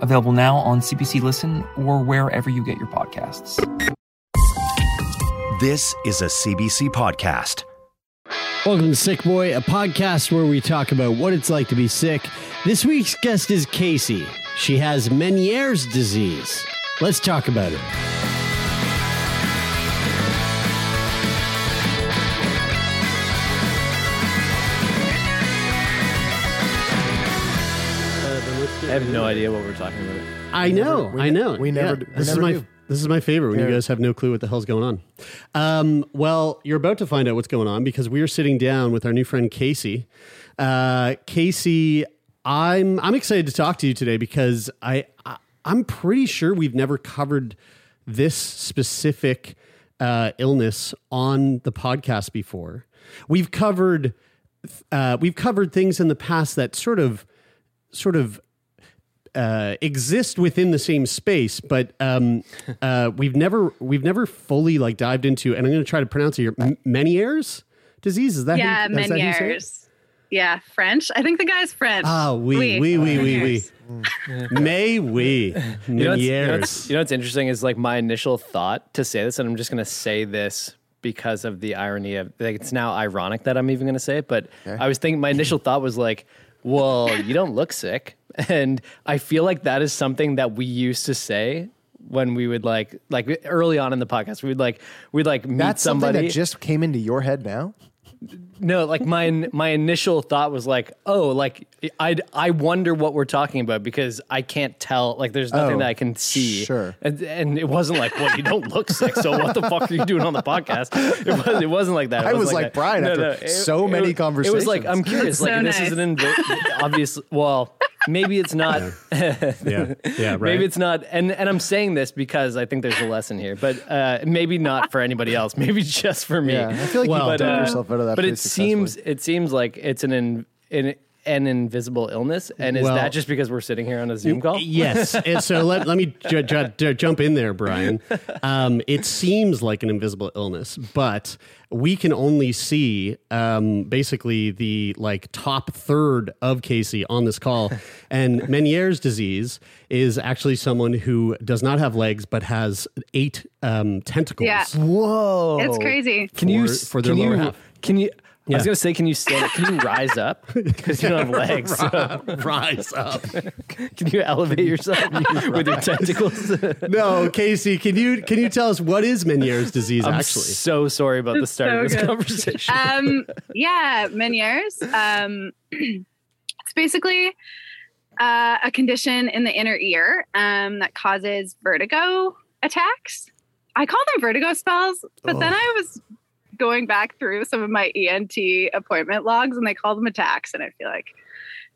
available now on CBC Listen or wherever you get your podcasts. This is a CBC podcast. Welcome to Sick Boy, a podcast where we talk about what it's like to be sick. This week's guest is Kasey. She has Meniere's disease. Let's talk about it. I have no idea what we're talking about. I know, we- I know. we never- we this never is my do. this is my favorite when you guys have no clue what the hell's going on. Um, well, you're about to find out what's going on because we are sitting down with our new friend Kasey. Uh, Kasey, I'm I'm excited to talk to you today because I, I I'm pretty sure we've never covered this specific uh, illness on the podcast before. We've covered uh, we've covered things in the past that sort of sort of uh, exist within the same space, but um, uh, we've never we've never fully like dived into. And I'm going to try to pronounce it here. M- Meniere's disease is that? yeah, you- is that how you say it? Meniere's. Yeah, French. I think the guy's French. Ah, we, we, we, we, we. May we You know, what's, you, know Meniere's. what's, you know what's interesting is like my initial thought to say this, and I'm just going to say this because of the irony of like it's now ironic that I'm even going to say it. But I was thinking my initial thought was like, well, you don't look sick, and I feel like that is something that we used to say when we would like like early on in the podcast we would like we'd like meet That's somebody something that just came into your head now. No, like my my initial thought was like, oh, like I I wonder what we're talking about because I can't tell. Like, there's nothing Oh, that I can see. sure. and, and it wasn't like, well, you don't look sick, so what the fuck are you doing on the podcast? It was it wasn't like that. It I wasn't was like, that. Brian, after so many conversations. It was like. I'm curious. So Like this is an invi- obvious. Well, maybe it's not. yeah, yeah, right. Maybe it's not, and and I'm saying this because I think there's a lesson here, but uh, maybe not for anybody else. Maybe just for me. Yeah, I feel like Well, you dug uh, yourself out of that. But pretty it seems it seems like it's an in, an an invisible illness, and is Well- that just because we're sitting here on a Zoom call? Yes. And so let, let me ju- ju- ju- jump in there, Brian. Um, it seems like an invisible illness, but we can only see um, basically the like top third of Kasey on this call. And Meniere's disease is actually someone who does not have legs but has eight um, tentacles. Yeah. Whoa! It's crazy. Can you For- s- for their can lower you, half. Can you? I was gonna say, can you stand? Can you rise up because you don't have legs? so Rise up. can you elevate yourself with your tentacles? No, Kasey, can you can you tell us what is Meniere's disease I'm actually? so sorry about the start of this good. conversation. Um, yeah, Meniere's. Um, it's basically uh, a condition in the inner ear um, that causes vertigo attacks. I call them vertigo spells, but then I was going back through some of my ENT appointment logs and they call them attacks. And I feel like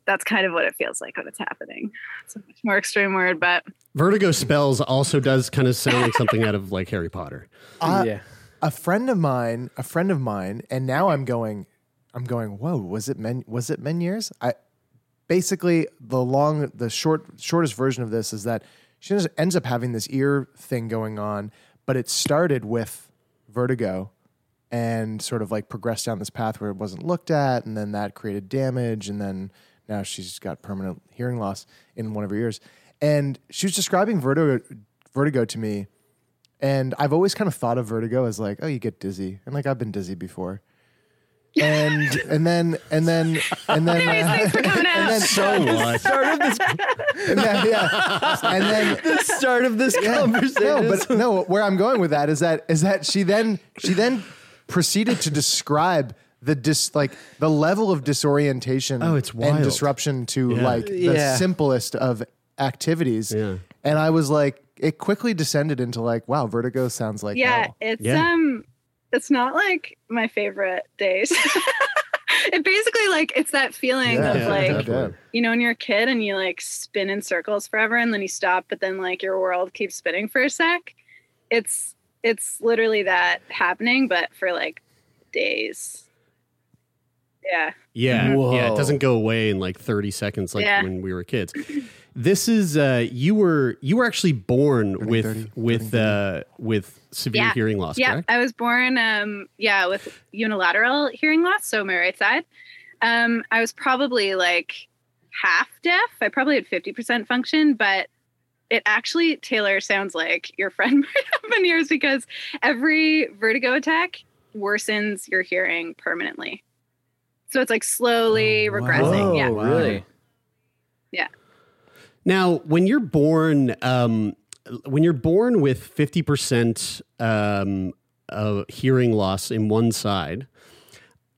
that's kind of what it feels like when it's happening. It's a much more extreme word, but Vertigo spells also does kind of sound like something out of like Harry Potter. Uh, yeah. a friend of mine, a friend of mine, and now I'm going, I'm going. Whoa, was it men? Was it Meniere's? I basically the long, the short, shortest version of this is that she just ends up having this ear thing going on, but it started with vertigo and sort of like progressed down this path where it wasn't looked at, and then that created damage, and then now she's got permanent hearing loss in one of her ears. And she was describing vertigo, vertigo to me, and I've always kind of thought of vertigo as like, oh, you get dizzy, and like I've been dizzy before. And and then and then and then uh, thanks for coming out. and then So what? Start of this, and then, yeah, and then the start of this yeah. conversation. No, but no, where I'm going with that is that is that she then she then proceeded to describe the dis like the level of disorientation Oh, it's wild. and disruption to Yeah. like the Yeah. simplest of activities. Yeah. And I was like, it quickly descended into like, wow, vertigo sounds like yeah, hell. it's Yeah. um it's not like my favorite days. it basically like it's that feeling Yeah, of yeah, like definitely. you know when you're a kid and you like spin in circles forever and then you stop but then like your world keeps spinning for a sec. It's it's literally that happening, but for like days. Yeah. Yeah, yeah. It doesn't go away in like 30 seconds like Yeah. when we were kids. This is uh you were you were actually born Turning with 30, with turning uh with severe Yeah. hearing loss, Yeah, correct? I was born, um, yeah, with unilateral hearing loss, so my right side. Um, I was probably like half deaf. I probably had fifty percent function, but it actually Taylor sounds like your friend might have been yours because every vertigo attack worsens your hearing permanently. So it's like slowly Oh, wow. regressing. yeah. really? Yeah. Now, when you're born, um, when you're born with fifty percent um, of hearing loss in one side,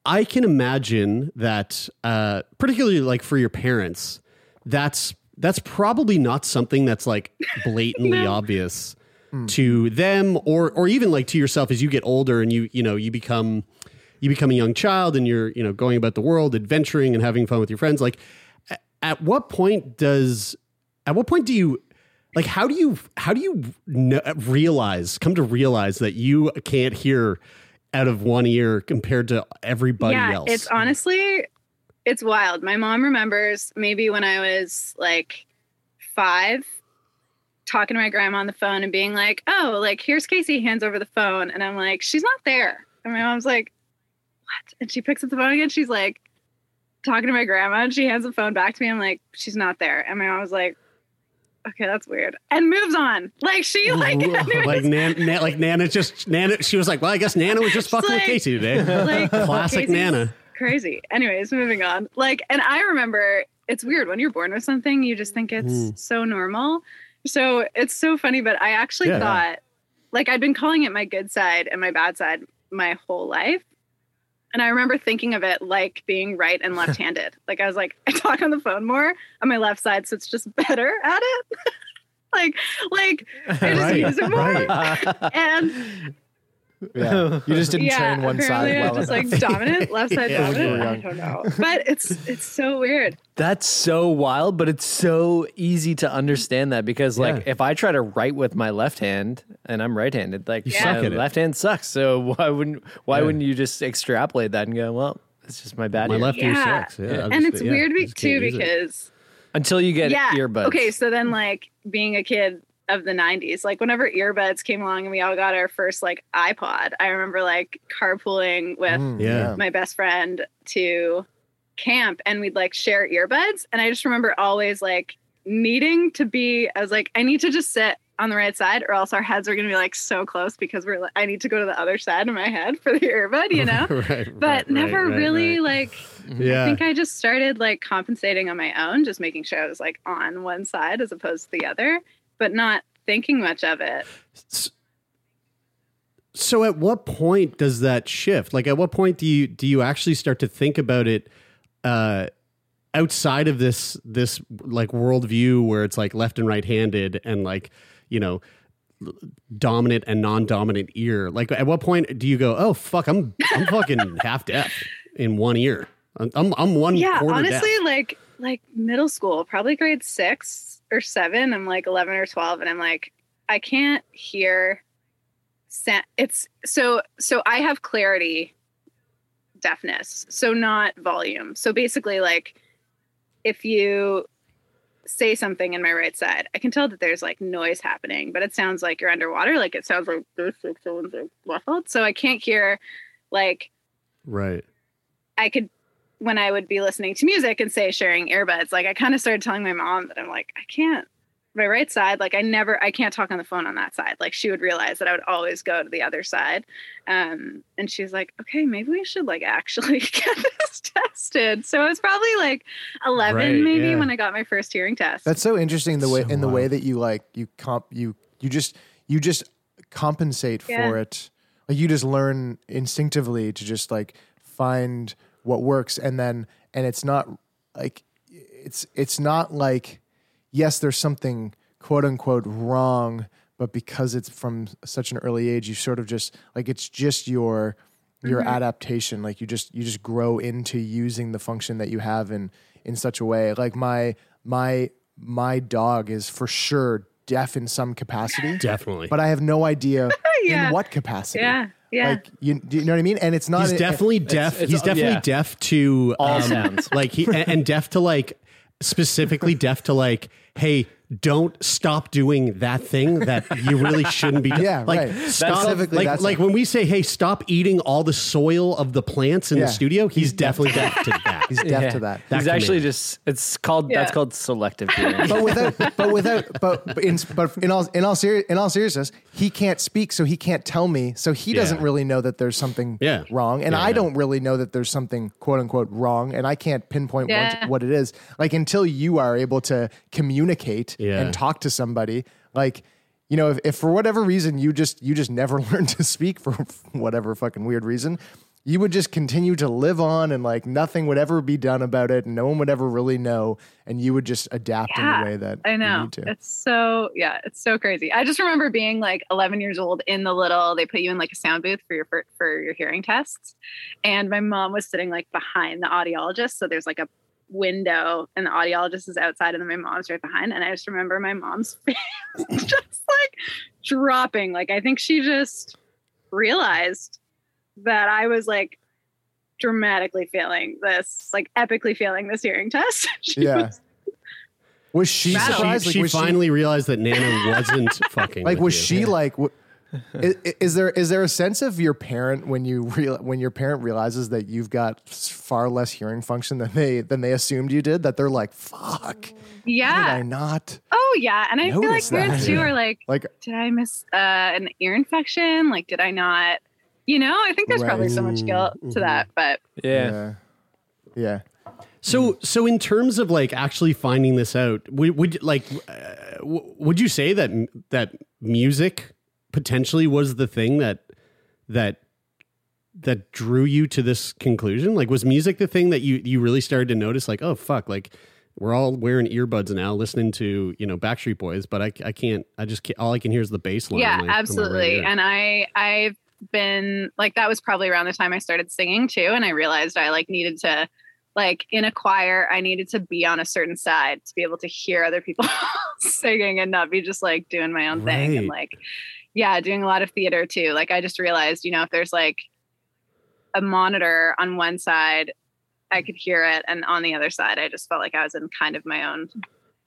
I can imagine that, uh, particularly like for your parents, that's that's probably not something that's like blatantly obvious hmm. to them, or or even like to yourself as you get older and you you know you become you become a young child and you're you know going about the world, adventuring and having fun with your friends. Like, at what point does at what point do you like how do you how do you kn- realize come to realize that you can't hear out of one ear compared to everybody yeah, else it's honestly, it's wild. My mom remembers maybe when I was like five, talking to my grandma on the phone and being like, "Oh, like here's Kasey." Hands over the phone, and I'm like, "She's not there." And my mom's like, "What?" And she picks up the phone again. She's like, talking to my grandma, and she hands the phone back to me. I'm like, "She's not there." And my mom was like. Okay, that's weird. And moves on. Like she like, anyways, like Nan, Nan, like Nana just Nana she was like well I guess Nana was just fucking with Kasey today like classic Kasey's Nana Crazy. Anyways, moving on. Like, and I remember it's weird when you're born with something, you just think it's Mm. so normal. So it's so funny, but I actually Yeah. thought, like, I'd been calling it my good side and my bad side my whole life. And I remember thinking of it like being right and left handed. like, I was like, I talk on the phone more on my left side, so it's just better at it. like, like, I just Right, use it more. right. And Yeah. You just didn't yeah, train one apparently side I'm well just enough. like dominant, left side Yeah, when you were dominant. I don't know, but it's it's so weird. That's so wild, but it's so easy to understand that because, like, Yeah. if I try to write with my left hand and I'm right-handed, like, You yeah, suck at it. left hand sucks. So why wouldn't why Yeah. wouldn't you just extrapolate that and go, well, it's just my bad my ear. left ear sucks yeah, I'm and just- it's yeah, weird I be- too use it. because until you get yeah, earbuds. okay. So then, like being a kid of the '90s, like whenever earbuds came along and we all got our first like iPod, I remember like carpooling with Mm, Yeah. my best friend to camp and we'd like share earbuds and i just remember always like needing to be i was like i need to just sit on the right side or else our heads are going to be like so close because we're like i need to go to the other side of my head for the earbud you know? Right, but right, never right, right, really right. like yeah i think i just started like compensating on my own just making sure i was like on one side as opposed to the other but not thinking much of it So at what point does that shift? Like at what point do you do you actually start to think about it uh outside of this this like worldview where it's like left and right handed and like, you know, dominant and non-dominant ear. Like at what point do you go, "Oh fuck, I'm I'm fucking half deaf in one ear." I'm I'm, one yeah honestly deaf. like like middle school probably grade six or seven i'm like 11 or 12 and i'm like i can't hear sa- it's so so i have clarity deafness so not volume so basically like if you say something in my right side i can tell that there's like noise happening but it sounds like you're underwater like it sounds like there's like someone's like muffled so i can't hear like Right. I could when I would be listening to music and say sharing earbuds, like I kind of started telling my mom that I'm like, I can't my right side, like I never I can't talk on the phone on that side. Like she would realize that I would always go to the other side. Um and she's like, Okay, maybe we should like actually get this tested. So it was probably like eleven Right, maybe yeah. when I got my first hearing test. That's so interesting the way So in the way that you like you comp you you just you just compensate Yeah. for it. Like you just learn instinctively to just like find what works and then and it's not like it's it's not like yes there's something quote unquote wrong but because it's from such an early age you sort of just like it's just your your mm-hmm. adaptation like you just you just grow into using the function that you have in in such a way like my my my dog is for sure deaf in some capacity, Definitely. but I have no idea Yeah. in what capacity. Yeah. Yeah. Like you, do you know what I mean? And it's not. he's it- definitely deaf. it's- he's definitely yeah. deaf to All um, sounds. Like he and, and deaf to like specifically deaf to like, hey, don't stop doing that thing that you really shouldn't be doing. Yeah, like right. stop. Specifically, like that's like when we say, hey, stop eating all the soil of the plants in Yeah. the studio. He's, definitely deaf to that. He's deaf to that. That He's actually just it's called that's called selective hearing. but without, but without, but but in, but in all, in all seri- in all seriousness, he can't speak, so he can't tell me, so he doesn't really know that there's something Yeah. wrong, and Yeah, I yeah. don't really know that there's something quote unquote wrong, and I can't pinpoint Yeah. what, what it is. Like until you are able to communicate Yeah. and talk to somebody, like. You know, if, if for whatever reason you just you just never learned to speak for whatever fucking weird reason, you would just continue to live on and like nothing would ever be done about it and no one would ever really know and you would just adapt in Yeah, the way that I you know. need to. It's so yeah, it's so crazy. I just remember being like 11 years old in the little. They put you in like a sound booth for your for, for your hearing tests, and my mom was sitting like behind the audiologist. So there's like a window, and the audiologist is outside, and then my mom's right behind. And I just remember my mom's face just like dropping. Like I think she just realized that I was like dramatically failing this, like epically failing this hearing test. She Yeah. was Was she Wow. She, surprised? she was finally realized that Nana wasn't fucking. like with was you. she like? w- Is, is there is there a sense of your parent when you real when your parent realizes that you've got far less hearing function than they than they assumed you did that they're like fuck how did yeah. I not Oh yeah, and I feel like Notice parents too are like, like did I miss uh, an ear infection? Like, did I not? You know, I think there's probably so much guilt to that, but yeah. yeah yeah So, so in terms of like actually finding this out, would, would like, uh, w- would you say that that music potentially was the thing that that that drew you to this conclusion? Like, was music the thing that you you really started to notice? Like, oh fuck, like we're all wearing earbuds now, listening to you know Backstreet Boys, but I I can't, I just can't, all I can hear is the bass line. yeah, on my right absolutely. and I I've been like that was probably around the time I started singing too, and I realized I like needed to like in a choir I needed to be on a certain side to be able to hear other people singing and not be just like doing my own thing and like yeah, doing a lot of theater too. Like I just realized, you know, if there's like a monitor on one side, I could hear it, and on the other side, I just felt like I was in kind of my own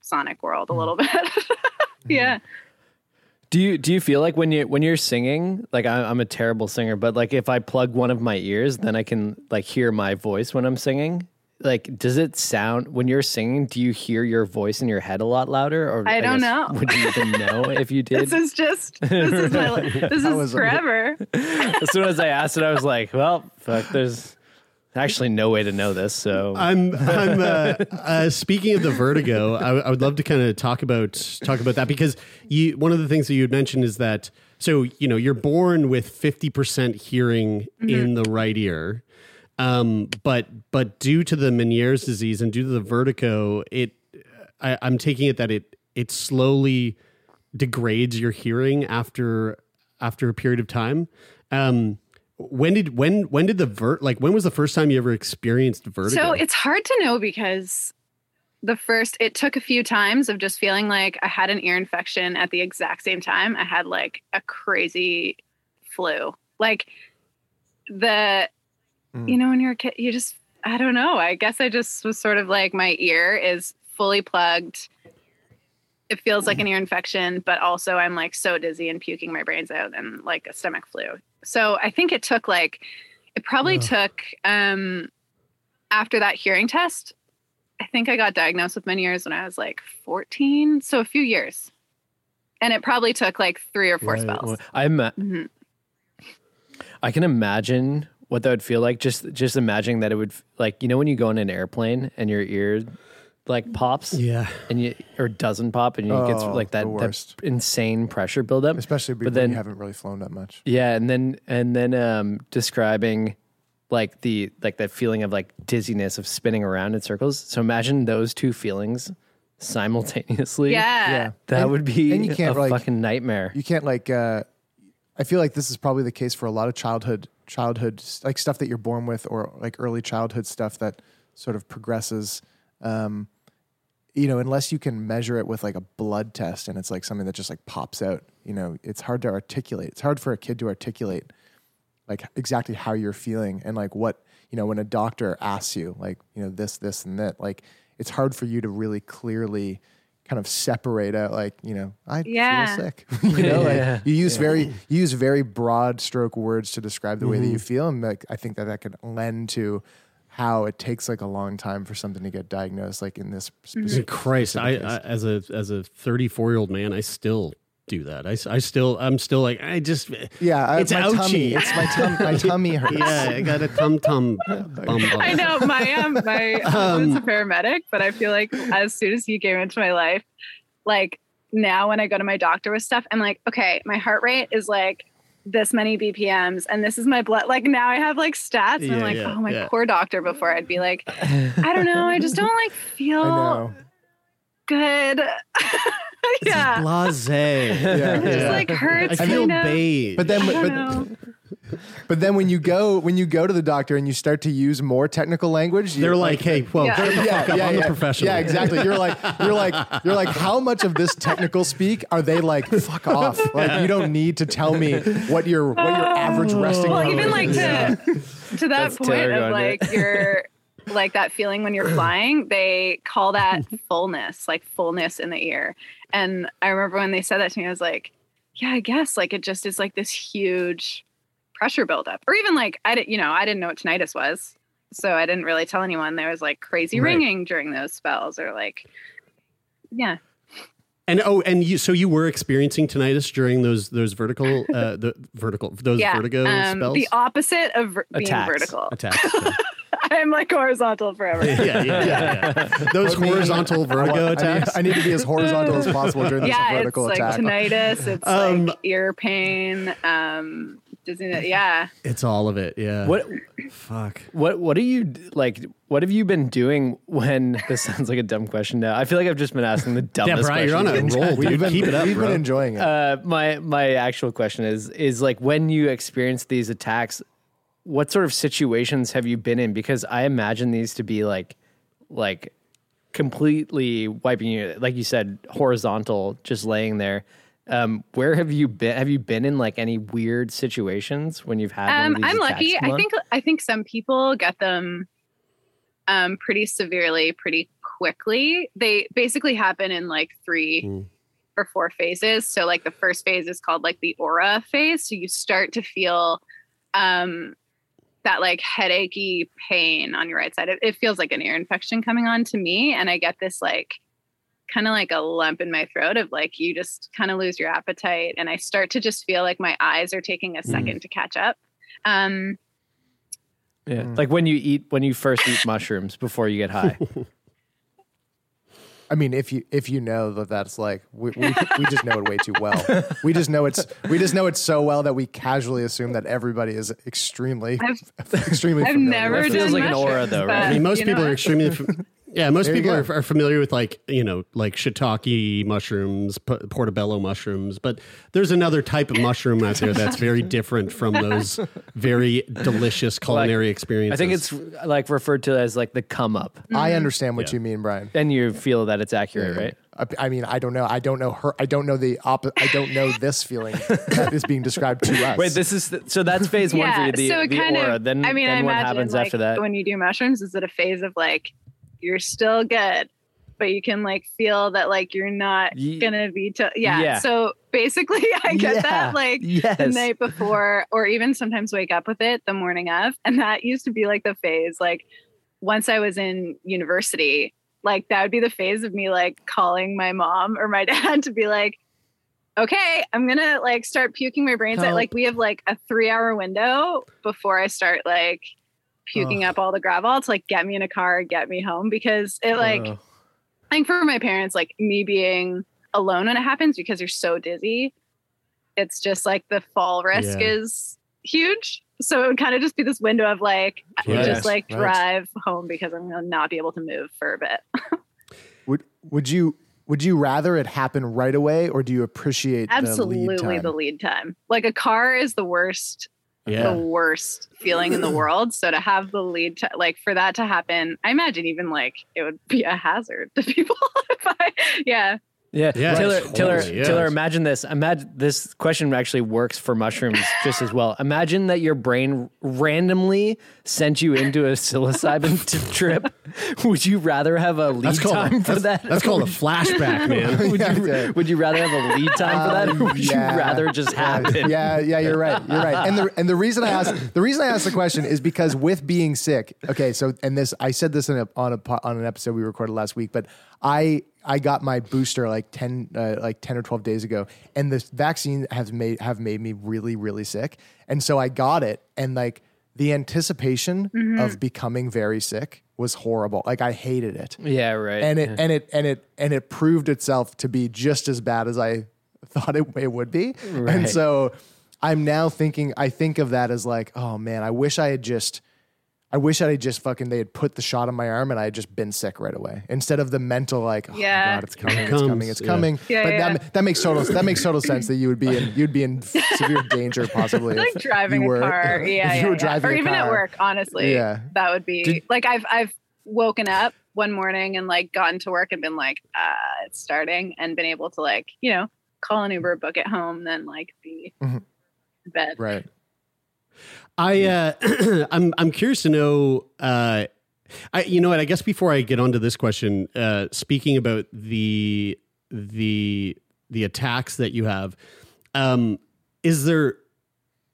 sonic world a mm-hmm. little bit. Mm-hmm. yeah. Do you do you feel like when you when you're singing, like I, I'm a terrible singer, but like if I plug one of my ears, then I can like hear my voice when I'm singing. Like, does it sound when you're singing? Do you hear your voice in your head a lot louder? Or I don't guess, know. Would you even know if you did? This is just this is my this That is was a- forever. as soon as I asked it, I was like, well, fuck. There's actually no way to know this. So I'm I'm uh, uh, speaking of the vertigo. I, I would love to kind of talk about talk about that because you one of the things that you had mentioned is that so you know you're born with fifty percent hearing in the right ear, um, but but due to the Meniere's disease and due to the vertigo, it I, I'm taking it that it it slowly degrades your hearing after after a period of time. Um, when did when when did the vert like when was the first time you ever experienced vertigo? So it's hard to know because the first it took a few times of just feeling like I had an ear infection at the exact same time. I had like a crazy flu. Like the Mm. you know when you're a kid you just I don't know. I guess I just was sort of like my ear is fully plugged. It feels like an ear infection, but also I'm like so dizzy and puking my brains out and like a stomach flu. So I think it took like it probably took um after that hearing test, I think I got diagnosed with Meniere's when I was like 14, so a few years. And it probably took like 3 or 4 Right. spells. Well, I'm Mhm. I can imagine what that would feel like. Just just imagining that it would like you know when you go in an airplane and your ear like pops yeah. and you or doesn't pop and you get Oh, like that, that insane pressure buildup. especially But then- you haven't really flown that much Yeah, and then and then um describing like the like that feeling of like dizziness of spinning around in circles. So imagine those two feelings simultaneously. Yeah. yeah That And- would be and you can't, a like- fucking nightmare. you can't like uh i feel like this is probably the case for a lot of childhood childhood like stuff that you're born with or like early childhood stuff that sort of progresses um you know, unless you can measure it with like a blood test and it's like something that just like pops out, you know, it's hard to articulate. It's hard for a kid to articulate like exactly how you're feeling and like what, you know, when a doctor asks you like, you know, this, this, and that, like it's hard for you to really clearly kind of separate out like, you know, I Yeah. feel sick. you know, Yeah. like you use very you use very broad stroke words to describe the way that Mm-hmm. you feel. And like I think that that could lend to how it takes like a long time for something to get diagnosed, like in this specific Christ, I, specific I case. as a as a 34 year old man, I still do that. I, I still I'm still like I just yeah, it's my ouchy. tummy. It's my tum my tummy hurts. yeah, I got a tum tum bum bum. I know my um my husband's a paramedic, but I feel like as soon as he came into my life, like now when I go to my doctor with stuff, I'm like, okay, my heart rate is like this many BPMs, and this is my blood. Like now I have like stats, and I'm like, yeah, oh my yeah. poor doctor. Before I'd be like, I don't know, I just don't like feel good. Yeah, Blase. Yeah. it just like hurts. I feel kind of. beige. But then I don't but, but then when you go when you go to the doctor and you start to use more technical language, they're you're like, hey, well, Yeah. the yeah, fuck up. yeah, I'm yeah. a professional. Yeah, exactly. You're like, you're like, you're like, how much of this technical speak are they like? Fuck off! Like, you don't need to tell me what your what your average resting. well heart even rate like is. to to that That's point of like to- your like that feeling when you're flying they call that fullness like fullness in the ear. And i remember when they said that to me i was like yeah i guess like it just is like this huge pressure buildup. Or even like i didn't you know i didn't know what tinnitus was so i didn't really tell anyone. There was like crazy Right. ringing during those spells or like yeah. And oh, and you so you were experiencing tinnitus during those those vertical uh the vertical those yeah vertigo um, spells? the opposite of ver- being vertical. Attacks. i'm like horizontal forever yeah, yeah, yeah, yeah. Those Put horizontal vertigo I, want- I need, attacks. I need to be as horizontal as possible during this yeah, vertical it's attack. like tinnitus, it's Um, like ear pain, um, dizziness. Yeah, It's all of it. Yeah. What Fuck. what what are you like? What have you been doing when this sounds like a dumb question now? I feel like I've just been asking the dumbest. Brad, you're on a roll, We've been, Keep it up, we've bro. been enjoying it. Uh, my my actual question is is like when you experience these attacks, what sort of situations have you been in? Because I imagine these to be like like completely wiping you, like you said, horizontal, just laying there. Um, where have you been? Have you been in like any weird situations when you've had? um, I'm lucky. I think I think some people get them um, pretty severely, pretty quickly. They basically happen in like three Mm. or four phases. So like the first phase is called like the aura phase. So you start to feel um, that like headachy pain on your right side. It, it feels like an ear infection coming on to me, and I get this like kind of like a lump in my throat of like you just kind of lose your appetite, and I start to just feel like my eyes are taking a second to catch up. Um, Yeah. Like when you eat when you first eat mushrooms before you get high. I mean, if you if you know that that's like we, we, we just know it way too well. We just know it's we just know it so well that we casually assume that everybody is extremely I've- extremely. I've familiar never with It feels done like an aura, though, right? I mean, most people know, are extremely. F- Yeah, most There people are, are familiar with like you know like shiitake mushrooms, p- portobello mushrooms, but there's another type of mushroom out there that's very different from those very delicious culinary experiences. I think it's like referred to as like the come up. I mm-hmm. understand what you mean, Brian. And you feel that it's accurate, right? I, I mean, I don't know. I don't know her. I don't know the opposite. I don't know this feeling that is being described to us. Wait, this is so that's phase one for you, the, so it the kind aura. of. then I mean, then I what imagine happens like, after that? when you do mushrooms, is it a phase of like you're still good, but you can like feel that like you're not Ye- gonna be. To, yeah. Yeah. So basically, I get Yeah. that like yes. the night before, or even sometimes wake up with it the morning of, and that used to be like the phase. Like once I was in university, like that would be the phase of me like calling my mom or my dad to be like okay, I'm gonna like start puking my brains out. Like we have like a three hour window before I start like puking up all the Gravol to like get me in a car, get me home because it like Oh. I think for my parents, like me being alone when it happens because you're so dizzy, it's just like the fall risk Yeah. is huge. So it would kind of just be this window of like just like right. drive home because I'm gonna not be able to move for a bit. would would you would you rather it happen right away, or do you appreciate Absolutely the lead time? the lead time. Like a car is the worst Yeah. the worst feeling in the world. So to have the lead, to, like for that to happen, I imagine even like it would be a hazard to people. if I, yeah. Yeah, Yeah, Taylor, totally, Taylor, yeah. Taylor. Imagine this. Imagine this question actually works for mushrooms just as well. Imagine that your brain randomly sent you into a psilocybin trip. Would you rather have a lead That's called, time for that's, that? that's called a flashback, man. would, Yeah, you, yeah. would you rather have a lead time for that, or um, would yeah. you rather just happen? Yeah, yeah, you're right. You're right. And the and the reason I asked the reason I asked the question is because with being sick. Okay, so and this I said this in a, on a on an episode we recorded last week, but I I got my booster like ten uh, like ten or twelve days ago, and this vaccine has made have made me really really sick, and so I got it, and like the anticipation of becoming very sick was horrible. Like I hated it Yeah, right. and it and it and it and it proved itself to be just as bad as I thought it, it would be. And so I'm now thinking I think of that as like, oh man, I wish I had just I wish I had just fucking they had put the shot on my arm and I had just been sick right away. Instead of the mental like, oh Yeah. god, it's coming, it it's coming, it's Yeah. coming. Yeah, but yeah. that that makes total that makes total sense that you would be in you'd be in severe danger possibly. like driving were, a car. Yeah, you yeah, were yeah. driving or a even at work. Honestly, Yeah. that would be Did- like I've I've woken up one morning and like gotten to work and been like, uh, it's starting, and been able to like you know call an Uber, book it home, then like be Mhm. in bed. Right. I uh, I'm I'm curious to know. Uh, I you know what? I guess before I get onto this question, uh, speaking about the the the attacks that you have, um, is there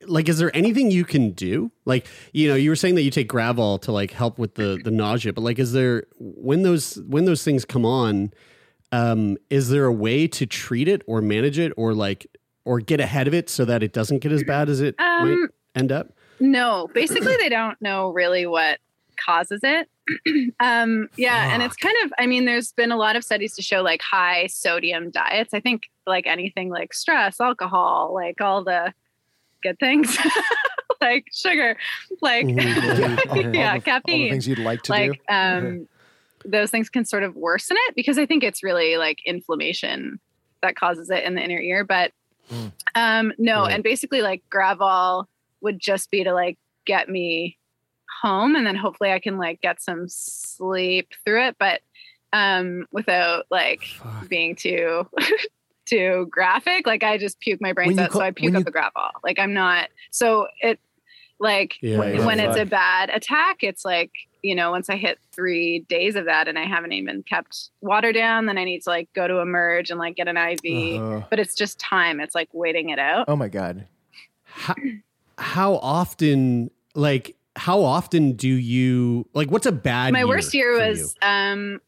like is there anything you can do? Like you know, you were saying that you take Gravol to like help with the the nausea, but like, is there when those when those things come on? Um, is there a way to treat it or manage it or like or get ahead of it so that it doesn't get as bad as it might Um, end up? No, basically they don't know really what causes it. um, yeah, and it's kind of I mean, there's been a lot of studies to show like high sodium diets. I think like anything like stress, alcohol, like all the good things. like sugar, like Mhm. All- all the- yeah, all the caffeine. things you'd like to like do. um those things can sort of worsen it because I think it's really like inflammation that causes it in the inner ear. But Mm. um no, Right. and basically like Gravol would just be to like get me home and then hopefully I can like get some sleep through it, but um without like Fuck. being too too graphic. Like I just puke my brains out, call- so I puke up you- the Gravol. Like I'm not so it like Yeah, when, yeah. when it's a bad attack, it's like, you know, once I hit three days of that and I haven't even kept water down, then I need to like go to emerge and like get an IV. Uh, But it's just time. It's like waiting it out. oh my god. how, how often like how often do you like what's a bad My worst year for was um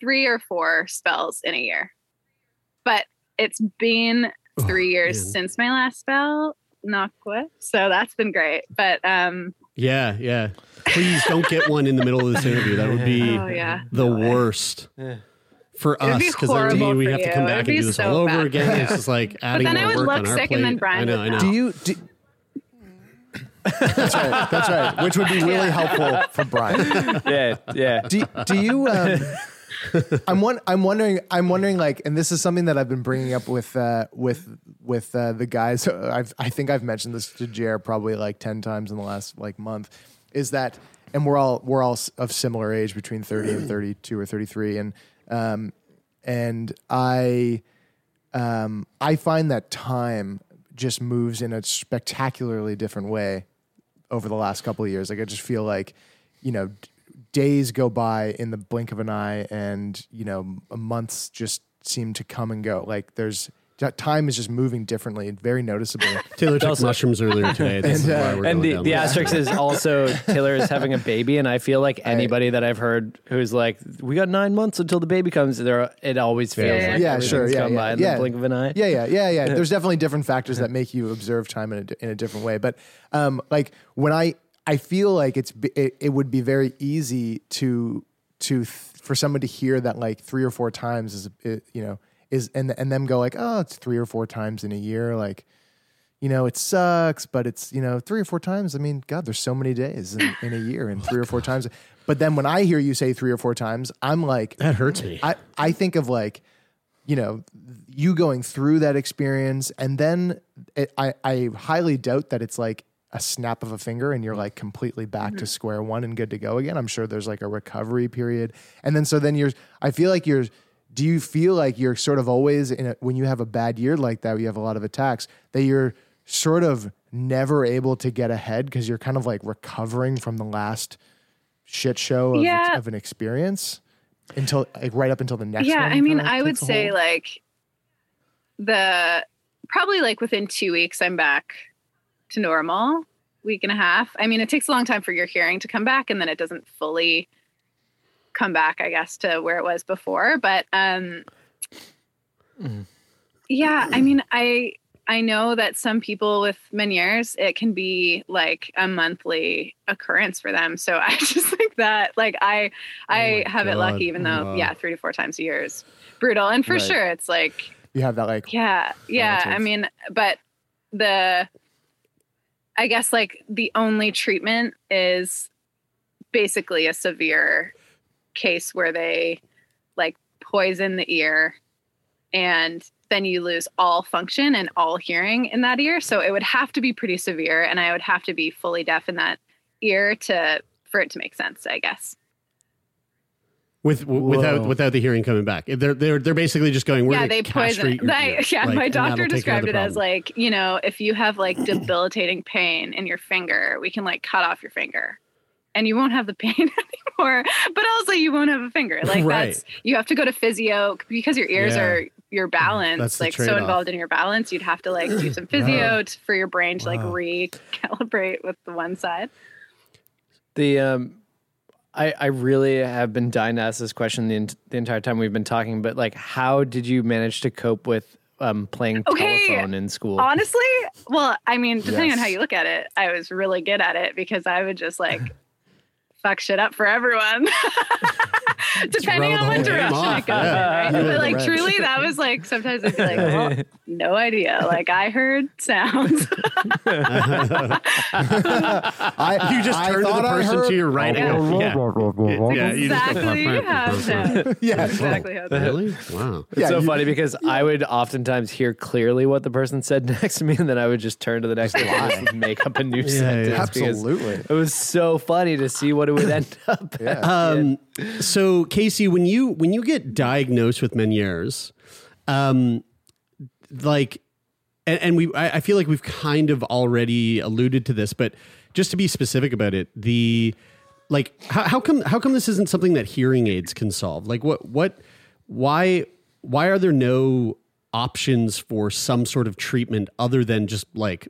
three or four spells in a year. But it's been Oh, three years man. since my last spell, knock wood. So that's been great. But um yeah yeah please don't get one in the middle of this interview that would be oh yeah. the no worst Yeah. for It would us be because then horrible we for have to come back and do this so all over bad. again it's just like adding then I would work look on our sick and then. Brian I know I know. Do you do, That's right. That's right. Which would be really Yeah. helpful for Brian. yeah, yeah. Do, do you? Um, I'm one. I'm wondering. I'm wondering. Like, and this is something that I've been bringing up with uh, with with uh, the guys. I've, I think I've mentioned this to Jer probably like ten times in the last like month. Is that? And we're all we're all of similar age, between thirty and thirty two or thirty three, and um, and I um, I find that time just moves in a spectacularly different way over the last couple of years. Like I just feel like, you know, d- days go by in the blink of an eye, and you know, months just seem to come and go. Like there's time is just moving differently and very noticeably. Taylor took Also- mushrooms earlier today this is And, uh, why we're and going the, the asterisk is also Taylor is having a baby, and I feel like anybody that I've heard who's like, "We got nine months until the baby comes," there it always feels Yeah, like yeah, sure, yeah, gone yeah, by in yeah. the blink of an eye. yeah, yeah, yeah, yeah. There's definitely different factors that make you observe time in a, in a different way. But um, like when I, I feel like it's it, it would be very easy to to th- for someone to hear that like three or four times is it, you know is and and them go like oh it's three or four times in a year like you know it sucks but it's you know three or four times i mean god there's so many days in, in a year and three or four times but then when i hear you say three or four times i'm like that hurts me I, I think of like, you know, you going through that experience, and then it, I, I highly doubt that it's like a snap of a finger and you're like completely back to square one and good to go again. I'm sure there's like a recovery period. And then so then you're I feel like you're do you feel like you're sort of always in a, when you have a bad year like that, where you have a lot of attacks, that you're sort of never able to get ahead because you're kind of like recovering from the last shit show of, Yeah. of an experience until like right up until the next yeah i mean i would say hold? like the probably like within two weeks i'm back to normal week and a half i mean it takes a long time for your hearing to come back and then it doesn't fully come back i guess to where it was before but um yeah i mean i i know that some people with meniere's it can be like a monthly occurrence for them so i just think that like i i my have it lucky even though yeah three to four times a year is brutal and for Right. sure it's like you have that like yeah yeah i mean but the i guess like the only treatment is basically a severe case where they like poison the ear and then you lose all function and all hearing in that ear so it would have to be pretty severe and i would have to be fully deaf in that ear to for it to make sense i guess with w- without without the hearing coming back. They're they're they're basically just going. We're yeah, they poison castrate your They- ear, yeah, like, my doctor that'll take care of described it as like, you know, if you have like debilitating pain in your finger, we can like cut off your finger. And you won't have the pain anymore, but also you won't have a finger. Like Right. that's you have to go to physio because your ears Yeah. are your balance, That's like so involved in your balance. You'd have to like do some physio t- for your brain to like Wow. recalibrate with the one side. The um, I I really have been dying to ask this question the, the entire time we've been talking. But like, how did you manage to cope with um playing Okay, telephone in school? Honestly, well, I mean, depending on how you look at it, I was really good at it because I would just like fuck shit up for everyone. depending on what direction off, it goes yeah. right? But like right. truly, that was like sometimes I'd be like, well, no idea. Like I heard sounds. I, you just I turn to the person heard- to your right and go, yeah. Yeah, you just go, how it sounds. Yeah. Exactly how it sounds. Really? Wow. It's Yeah, so you- funny because I would oftentimes hear clearly what the person said next to me, and then I would just turn to the next person and make up a new sentence. yeah. Absolutely. It was so funny to see what it would end up. as. Um, so Kasey, when you when you get diagnosed with Meniere's, um, like, and, and we, I, I feel like we've kind of already alluded to this, but just to be specific about it, the like, how, how come how come this isn't something that hearing aids can solve? Like, what what why why are there no options for some sort of treatment other than just like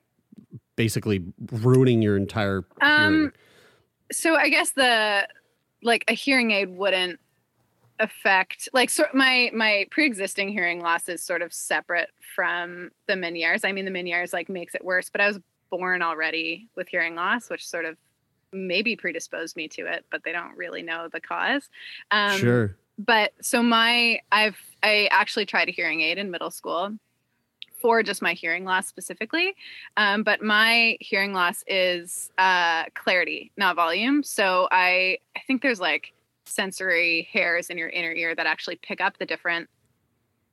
basically ruining your entire hearing? Um, so I guess the like a hearing aid wouldn't affect like so my my pre-existing hearing loss is sort of separate from the Meniere's. I mean the Meniere's like makes it worse, but I was born already with hearing loss, which sort of maybe predisposed me to it, but they don't really know the cause. Um, sure. but so my i've i actually tried a hearing aid in middle school for just my hearing loss specifically um, but my hearing loss is uh, clarity not volume so i i think there's like sensory hairs in your inner ear that actually pick up the different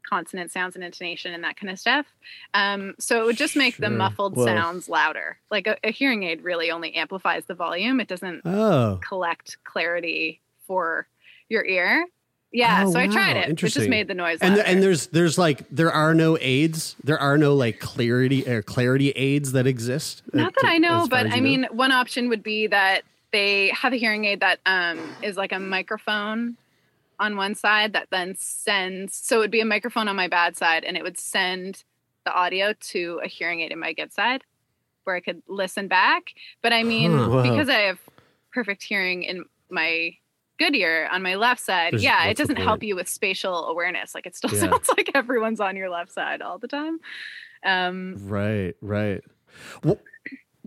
consonant sounds and intonation and that kind of stuff um, so it would just make the muffled Whoa. sounds louder like a, a hearing aid really only amplifies the volume it doesn't Oh. collect clarity for your ear. Yeah, Oh, so I wow. tried it. It just made the noise. and louder. and there's there's like there are no aids there are no like clarity or clarity aids that exist not uh, that I know, but I know? mean, one option would be that they have a hearing aid that um, is like a microphone on one side that then sends. So it would be a microphone on my bad side, and it would send the audio to a hearing aid in my good side, where I could listen back. But I mean, Huh. Whoa. because I have perfect hearing in my good ear on my left side, There's- yeah, it doesn't help you with spatial awareness. Like it still Yeah. sounds like everyone's on your left side all the time. Um, right right Wh-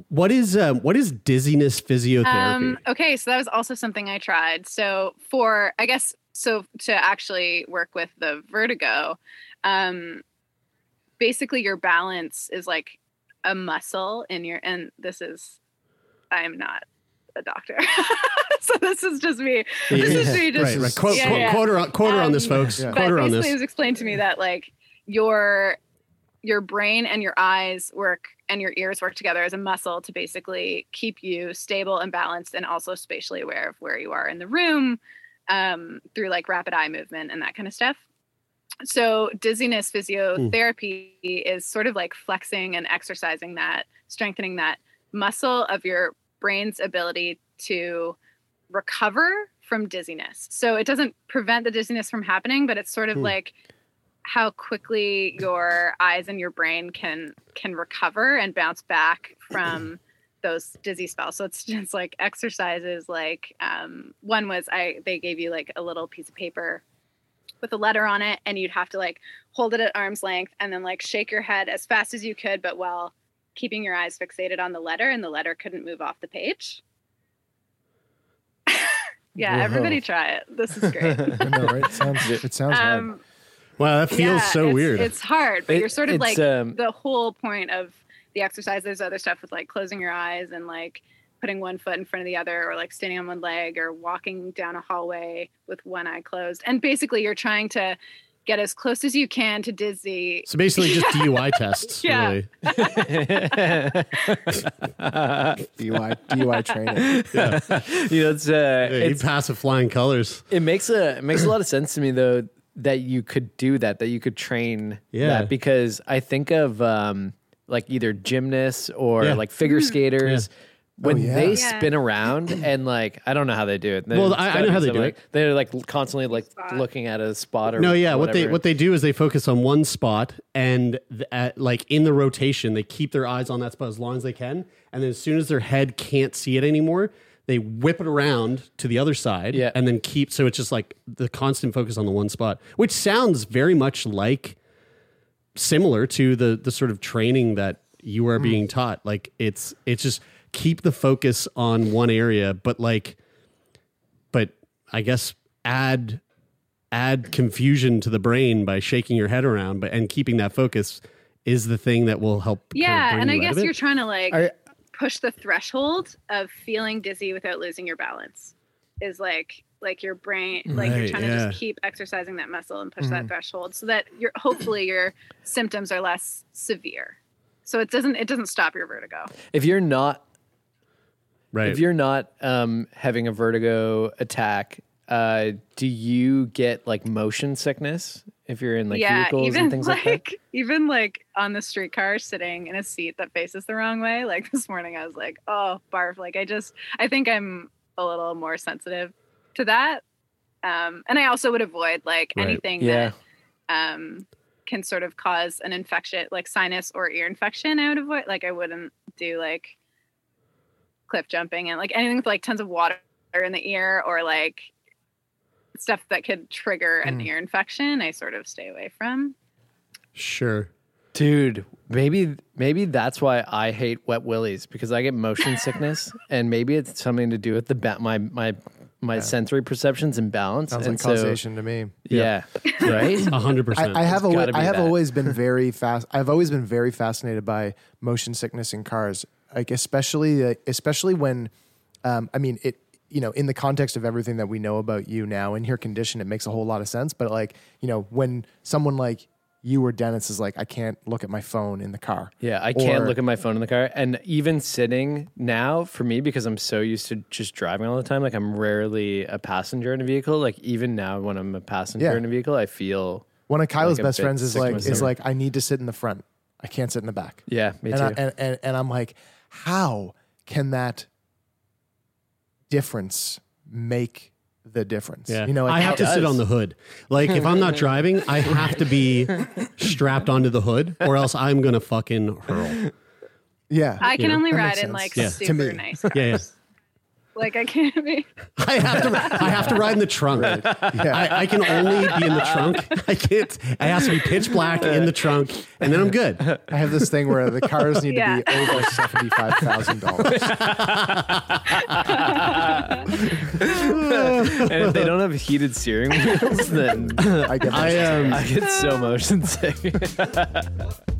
what is um, what is dizziness physiotherapy Um, okay, so that was also something I tried. So for I guess so to actually work with the vertigo, um, basically your balance is like a muscle in your and this is I am not a doctor. so this is just me. This is me just right right quote, yeah, quote, yeah. quarter on quarter on this Um, folks Yeah. quarter on this it was explained to me that like your your brain and your eyes work and your ears work together as a muscle to basically keep you stable and balanced and also spatially aware of where you are in the room um, through like rapid eye movement and that kind of stuff. So, dizziness physiotherapy is sort of like flexing and exercising that, strengthening that muscle of your brain's ability to recover from dizziness. So, it doesn't prevent the dizziness from happening, but it's sort of Hmm. like how quickly your eyes and your brain can can recover and bounce back from those dizzy spells. So it's just like exercises like um one was I they gave you like a little piece of paper with a letter on it and you'd have to like hold it at arm's length and then like shake your head as fast as you could but while keeping your eyes fixated on the letter and the letter couldn't move off the page. yeah, Whoa. everybody try it. This is great. I know, right? It sounds, it sounds hard. um Wow, that feels yeah, so it's- weird. It's hard, but It- you're sort of like um, the whole point of the exercise. There's other stuff with like closing your eyes and like putting one foot in front of the other, or like standing on one leg, or walking down a hallway with one eye closed. And basically, you're trying to get as close as you can to dizzy. so basically, just DUI tests. Yeah. Really. DUI, DUI training. you know, it's uh, Yeah, you it's, pass with flying colors. it makes a it makes a lot of sense to me though that you could do that, that you could train Yeah. that because I think of um like either gymnasts or Yeah. like figure skaters. Oh, when yeah. they Yeah. spin around and like I don't know how they do it. Well, I- I know how they some, do like, it. They're like constantly like Spot. looking at a spot or No, yeah. What they what they do is they focus on one spot, and at, like in the rotation, they keep their eyes on that spot as long as they can, and then as soon as their head can't see it anymore, they whip it around to the other side, Yeah. and then keep. So it's just like the constant focus on the one spot, which sounds very much like similar to the the sort of training that you are mm. being taught. Like it's it's just keep the focus on one area, but like, but I guess add add confusion to the brain by shaking your head around, but and keeping that focus is the thing that will help. kind of Yeah, and I you guess you're trying to like I- push the threshold of feeling dizzy without losing your balance. Is like like your brain like you're trying yeah. Mm-hmm. to just keep exercising that muscle and push that threshold so that your hopefully your symptoms are less severe. So it doesn't it doesn't stop your vertigo. if you're not right. if you're not um, having a vertigo attack, uh, do you get like motion sickness if you're in like yeah, vehicles even and things like, like, that? even like on the streetcar sitting in a seat that faces the wrong way. Like this morning I was like, oh barf. Like I just I think I'm a little more sensitive to that. Um and I also would avoid like Right. anything Yeah. that um can sort of cause an infection like sinus or ear infection I would avoid. Like I wouldn't do like cliff jumping and like anything with like tons of water in the ear or like stuff that could trigger an Mm. ear infection, I sort of stay away from. sure. Dude, maybe maybe that's why I hate wet willies because I get motion sickness, and maybe it's something to do with the ba- my my my sensory perceptions and balance. Sounds and like so- causation to me. yeah, right. A hundred percent. I, I have It's always, be I have that. always been very fast. I've always been very fascinated by motion sickness in cars, like especially uh, especially when, um, I mean it. You know, in the context of everything that we know about you now and your condition, it makes a whole lot of sense. But like, you know, when someone like you or Dennis is like, I can't look at my phone in the car. Yeah, I can't look at my phone in the car. And even sitting now, for me, because I'm so used to just driving all the time, like I'm rarely a passenger in a vehicle. Like even now, when I'm a passenger Yeah. in a vehicle, I feel One of Kyla's Like best friends is like is like, I need to sit in the front. I can't sit in the back. yeah, me and, too. I, and, and and I'm like, how can that difference make the difference? Yeah. You know, like I have how- to sit on the hood. Like if I'm not driving, I have to be strapped onto the hood, or else I'm gonna fucking hurl. yeah. I can know, only that ride in sense. like Yeah. To super me. nice Yeah, yeah. Cars. Like I can't be. I have to. I have to ride in the trunk. I, I can only be in the trunk. I can't. I have to be pitch black in the trunk, and then I'm good. I have this thing where the cars need Yeah. to be over seventy five thousand dollars. and if they don't have heated steering wheels, then I get I um. I get so motion sick.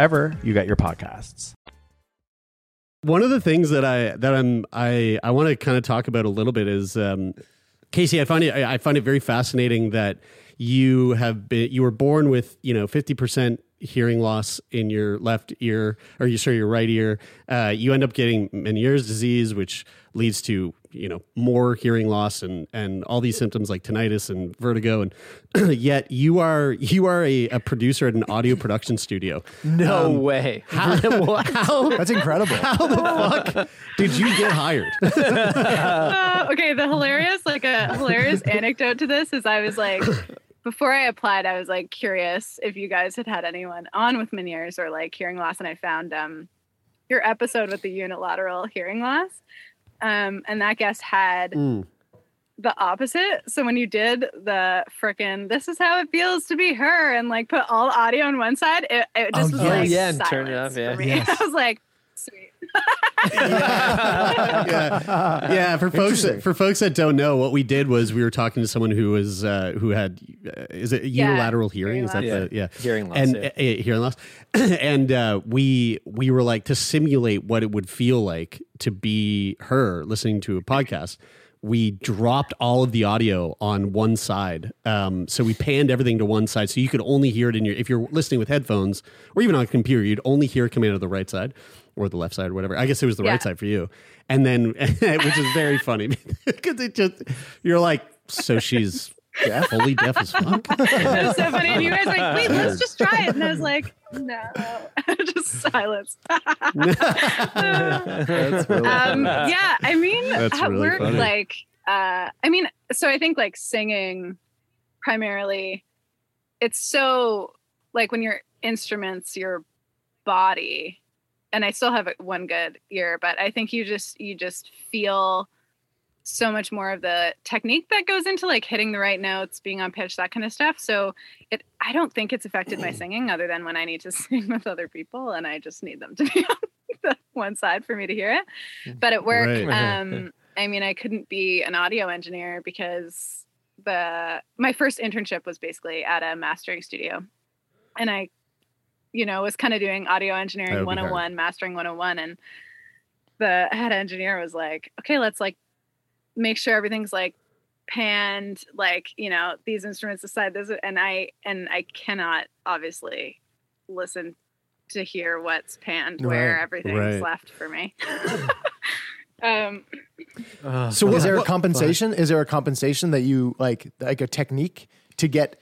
you get your podcasts. One of the things that I that I'm I I want to kind of talk about a little bit is um, Kasey. I find it I find it very fascinating that you have been you were born with you know fifty percent hearing loss in your left ear or you sorry your right ear. Uh, you end up getting Meniere's disease, which leads to you know more hearing loss and and all these symptoms like tinnitus and vertigo. And yet you are you are a, a producer at an audio production studio. No um, way. how, how, that's incredible. how the fuck did you get hired? Uh, okay the hilarious like a hilarious anecdote to this is i was like before I applied, I was like curious if you guys had had anyone on with Meniere's or like hearing loss, and I found um your episode with the unilateral hearing loss, um, and that guest had mm. the opposite. So when you did the frickin' "This is how it feels to be her" and like put all audio on one side, it, it just oh, was like yeah, and turn it up, yeah. Yes. I was like, sweet. yeah. yeah, for folks for folks that don't know, what we did was we were talking to someone who was uh, who had uh, is it unilateral yeah, hearing? hearing is that yeah. the yeah hearing loss? And yeah. uh, hearing loss, and uh, we we were like to simulate what it would feel like to be her listening to a podcast we dropped all of the audio on one side. Um, so we panned everything to one side, so you could only hear it in your. If you're listening with headphones or even on a computer, you'd only hear it coming out of the right side or the left side or whatever. I guess it was the Yeah. right side for you. And then, which is very funny because it just you're like, so she's fully deaf as fuck. it was so funny. And you guys were like, wait, let's just try it. And I was like, no, just silence. That's really um, yeah, I mean, That's at really work, funny. like, uh, I mean, so I think like singing primarily, it's so like when your instruments, your body, and I still have one good ear, but I think you just you just feel so much more of the technique that goes into like hitting the right notes, being on pitch, that kind of stuff. So it I don't think it's affected my singing other than when I need to sing with other people and I just need them to be on the one side for me to hear it. But at work, Right. um, I mean I couldn't be an audio engineer because the my first internship was basically at a mastering studio. And I, you know, was kind of doing audio engineering would be hard. 101, mastering 101 and the head engineer was like, "Okay, let's like make sure everything's like panned like you know these instruments aside this and i and i cannot obviously listen to hear what's panned where Right, everything's right. left for me um So is there a what- compensation? Is there a compensation that you like, like a technique to get like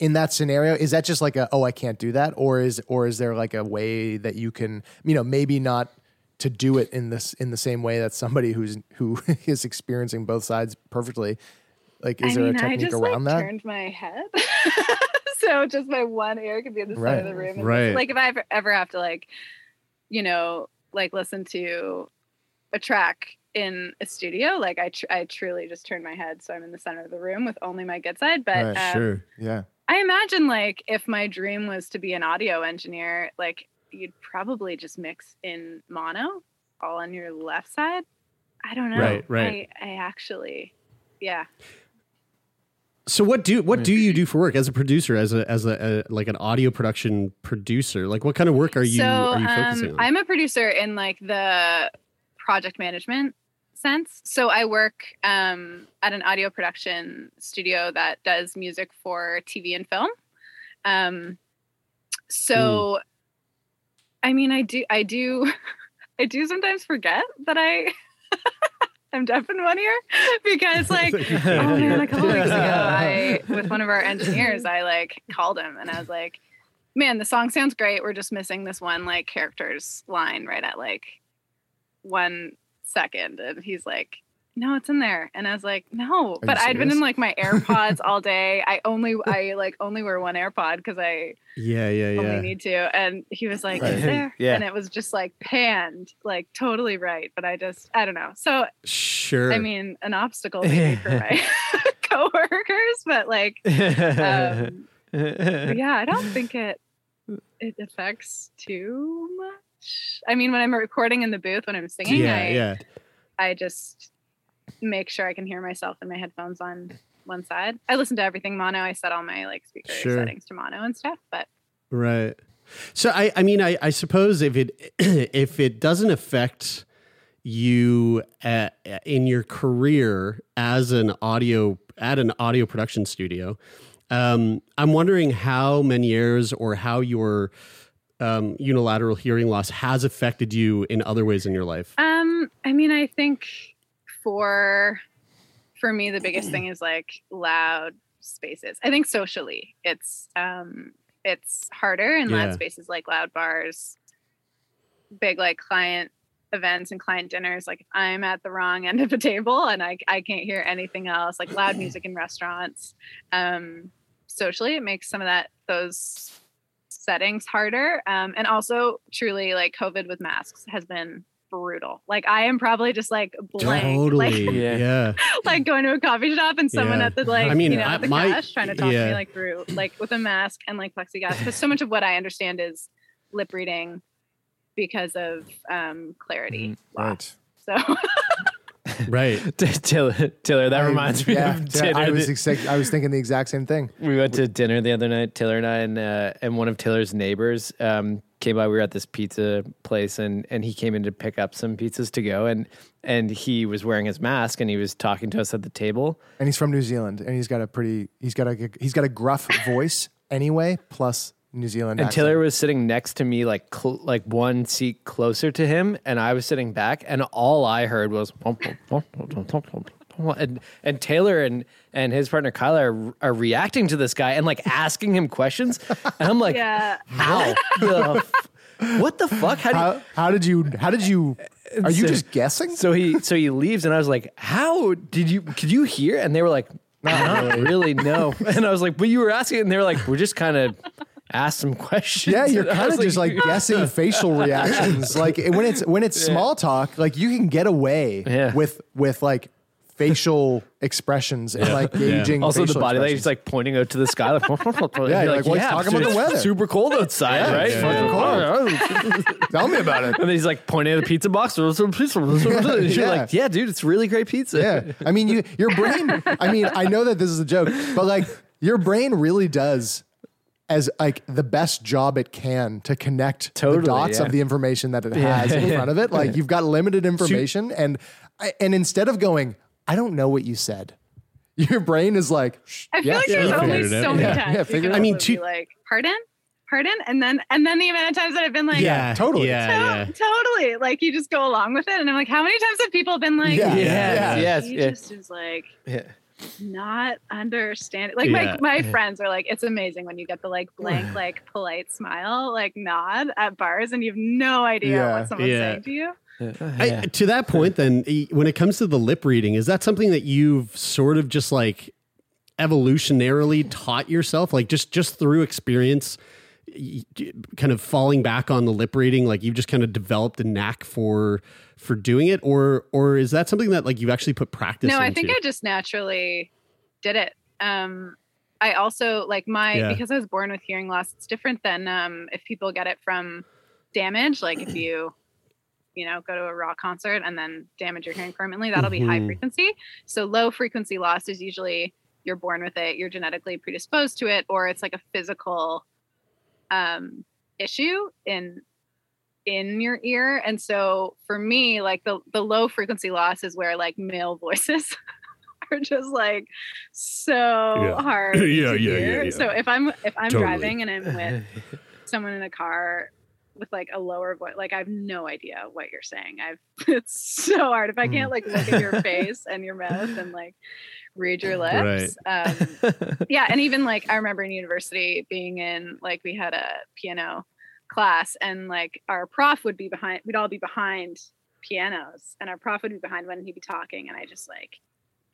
in that scenario? Is that just like a oh I can't do that, or is or is there like a way that you can you know maybe not to do it in this in the same way that somebody who's who is experiencing both sides perfectly? Like, is i there mean a i technique just around like that? turned my head so just my one ear could be on the side of the room and right. like if i ever, ever have to like you know like listen to a track in a studio like i tr- i truly just turn my head so i'm in the center of the room with only my good side but Right, um, sure. Yeah, I imagine like if my dream was to be an audio engineer, like you'd probably just mix in mono all on your left side. I don't know. Right, right. I, I actually, yeah. So what do what do you do for work as a producer, as a as a, a like an audio production producer? Like what kind of work are you so are you focusing um, on? I'm a producer in like the project management sense. So I work um, at an audio production studio that does music for TV and film. Um, so, I mean, I do, I do, I do sometimes forget that I. am deaf in one ear because like oh man a couple weeks ago i with one of our engineers i like called him and i was like man the song sounds great we're just missing this one like character's line right at like one second and he's like no, it's in there. And I was like, no, but I'd been in like my AirPods all day. I only, I like only wear one AirPod because I Yeah, yeah, only yeah. need to. And he was like, Right. it's there. Yeah. And it was just like panned, like totally right. But I just, I don't know. So, Sure. I mean, an obstacle maybe for my coworkers, but like, um, yeah, I don't think it it affects too much. I mean, when I'm recording in the booth, when I'm singing, yeah, I yeah. I just make sure I can hear myself and my headphones on one side. I listen to everything mono. I set all my like speaker Sure. settings to mono and stuff, but Right. So I, I mean, I, I suppose if it if it doesn't affect you at, in your career as an audio at an audio production studio, um, I'm wondering how Meniere's or how your um, unilateral hearing loss has affected you in other ways in your life. Um, I mean, I think for for me, the biggest thing is like loud spaces. I think socially, it's um, it's harder in Yeah. loud spaces like loud bars, big like client events and client dinners. Like if I'm at the wrong end of a table and I I can't hear anything else, like loud music in restaurants. Um, socially, it makes some of that those settings harder. Um, and also, truly, like COVID with masks has been brutal. Like I am probably just like blank, Totally. like yeah. like going to a coffee shop and someone Yeah. at the like I mean, you know I- at the my- cash trying to talk to me like through like with a mask and like plexiglass. Because so much of what I understand is lip reading because of um clarity loss. So Right. Taylor, Taylor, that I- reminds me yeah, of dinner. I was exact, I was thinking the exact same thing. we went to dinner the other night, Taylor and I, and uh, and one of Taylor's neighbors um, came by. We were at this pizza place, and and he came in to pick up some pizzas to go, and and he was wearing his mask, and he was talking to us at the table. And he's from New Zealand, and he's got a pretty he's got a he's got a gruff voice anyway, plus New Zealand. And accent. Taylor was sitting next to me, like cl- like one seat closer to him, and I was sitting back, and all I heard was, and and Taylor and and his partner Kyla are, are reacting to this guy and like asking him questions, and I'm like, yeah, how the f- what the fuck? How do you, how, how did you how did you are you So- just guessing? So he so he leaves, and I was like, "How did you? Could you hear?" And they were like, "Not really, no." And I was like, "But you were asking," and they were like, "We're just kind of asked some questions." Yeah, you're kind of just like guessing facial reactions. Like when it's when it's small talk, like you can get away Yeah. with with like facial expressions and like gauging. Also, the body language expressions. is like pointing out to the sky. Like, Yeah, you're like, well, he's talking about the weather." Super cold outside, Yeah, right? it's fucking cold. Tell me about it. And then he's like pointing at a pizza box. Or some pizza. And you're Yeah. like, yeah, dude, it's really great pizza. Yeah, I mean, you your brain. I mean, I know that this is a joke, but like your brain really does as like the best job it can to connect Totally, the dots yeah. of the information that it Yeah. has in front of it. Like you've got limited information, and and instead of going, I don't know what you said, your brain is like, "Shh, I feel yeah, like there's you only figured it so out." many Yeah, times. Yeah, figure I mean, to- like, pardon, pardon, and then and then the amount of times that I've been like, yeah, totally. Yeah, To- yeah. totally. Like you just go along with it, and I'm like, how many times have people been like, Yeah, Yes, yeah. yes, he yeah. just is like Yeah. Not understanding. Like Yeah. my my friends are like, it's amazing when you get the like blank, like polite smile, like nod at bars, and you have no idea Yeah. what someone's Yeah. saying to you. Uh, uh, I, to that point, then, when it comes to the lip reading, is that something that you've sort of just like evolutionarily taught yourself, like just just through experience, y- y- kind of falling back on the lip reading, like you've just kind of developed a knack for for doing it, or or is that something that like you've actually put practice? no, I think I just naturally did it. Um, I also like my Yeah. because I was born with hearing loss. It's different than um, if people get it from damage. Like if you, you know, go to a rock concert and then damage your hearing permanently, that'll be high Mhm. frequency. So low frequency loss is usually you're born with it, you're genetically predisposed to it, or it's like a physical um, issue in in your ear. And so for me, like the the low frequency loss is where like male voices are just like so Yeah. hard. Yeah, to yeah, yeah, hear. yeah. So if I'm if I'm Totally. driving and I'm with someone in a car with like a lower voice, like I have no idea what you're saying. I've it's so hard if I can't like look at your face and your mouth and like read your lips. Um, yeah, and even like I remember in university being in like we had a piano class and like our prof would be behind we'd all be behind pianos, and our prof would be behind one and he'd be talking, and I just like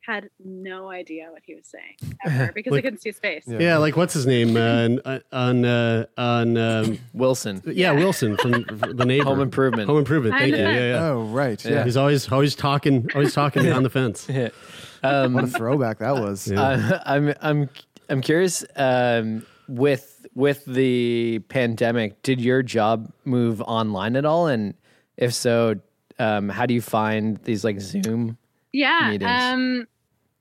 had no idea what he was saying ever because I couldn't see his face. Yeah. like what's his name uh, on uh, on um, Wilson? Yeah, Wilson from the neighbor. Home Improvement. Home Improvement. Thank you. Yeah, yeah. Oh, right. Yeah. He's always always talking, always talking on the fence. Yeah. Um, what a throwback that was. Uh, I'm I'm I'm curious. Um, with with the pandemic, did your job move online at all? And if so, um, how do you find these like Zoom? Yeah. meetings. Um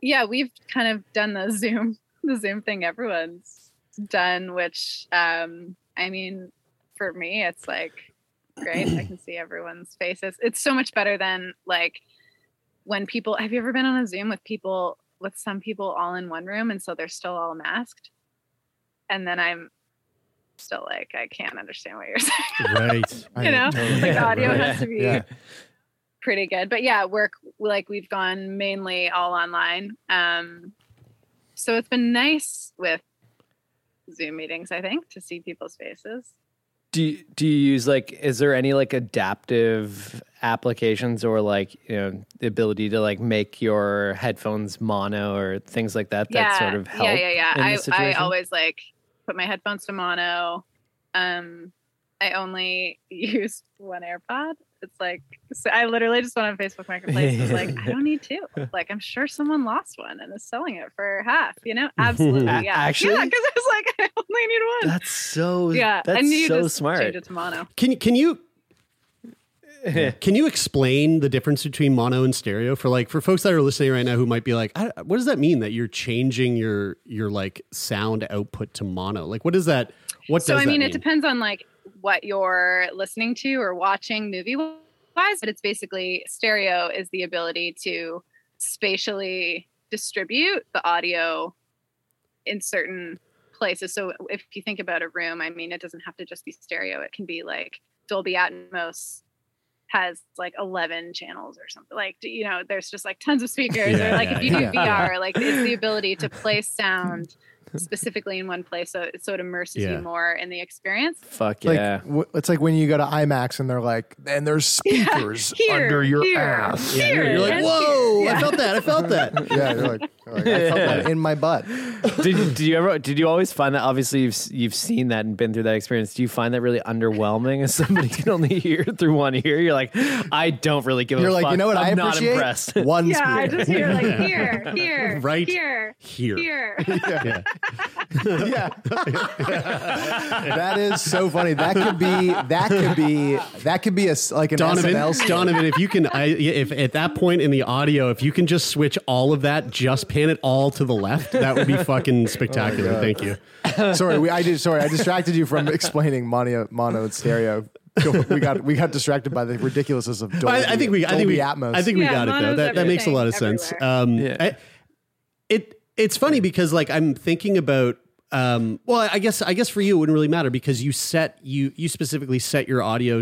yeah, we've kind of done the Zoom the Zoom thing everyone's done, which um I mean for me it's like great. I can see everyone's faces. It's so much better than like when people have you ever been on a Zoom with people with some people all in one room and so they're still all masked? And then I'm still like I can't understand what you're saying. Right. you know, totally. like the audio Right. has to be Yeah. pretty good. But yeah, work like we've gone mainly all online. Um, so it's been nice with Zoom meetings, I think, to see people's faces. Do you, do you use like? Is there any like adaptive applications or like you know the ability to like make your headphones mono or things like that that yeah, sort of help? yeah, yeah, yeah. I I always like put my headphones to mono. Um, I only use one AirPod. It's like so I literally just went on Facebook Marketplace. and was like, I don't need two. Like, I'm sure someone lost one and is selling it for half. You know, absolutely, yeah. actually? yeah, because I was like, I only need one. That's so. yeah, that's and you so just smart. change it to mono. Can can you can you explain the difference between mono and stereo for like for folks that are listening right now who might be like, I, what does that mean that you're changing your your like sound output to mono? Like, what is that? What so I mean, that it depends on like what you're listening to or watching movie wise, but it's basically stereo is the ability to spatially distribute the audio in certain places. So if you think about a room, I mean, it doesn't have to just be stereo. It can be like Dolby Atmos has like 11 channels or something like you know there's just like tons of speakers Yeah, or like yeah, if you do yeah. vr like it's the ability to place sound specifically in one place so so it immerses Yeah. you more in the experience Fuck Like, yeah. w- it's like when you go to IMAX and they're like, and there's speakers Here, under your here, ass. Yeah, you're, you're like, whoa! here. I felt that. I felt that. Yeah, you're like, you're like, I felt that in my butt. did, did you ever did you always find that obviously you've you've seen that and been through that experience do you find that really underwhelming as somebody can only hear through one ear you're like i don't really give You're a like, fuck you know what i'm I not appreciate? impressed One yeah i just hear like here here Right here here. here Yeah. yeah. that is so funny. That could be that could be that could be a like an Donovan, SNL. Donovan, if you can, I, if at that point in the audio, if you can just switch all of that, just pan it all to the left, that would be fucking spectacular. God. Thank you. sorry, we, I did. Sorry, I distracted you from explaining mono, mono and stereo. We got we got distracted by the ridiculousness of Dolby, I, I think we, I think we, Atmos. I think we Yeah, got it though. That, that makes a lot of everything, sense. Um, Yeah. I- it it's funny because like I'm thinking about. Um, well, I guess I guess for you it wouldn't really matter because you set you you specifically set your audio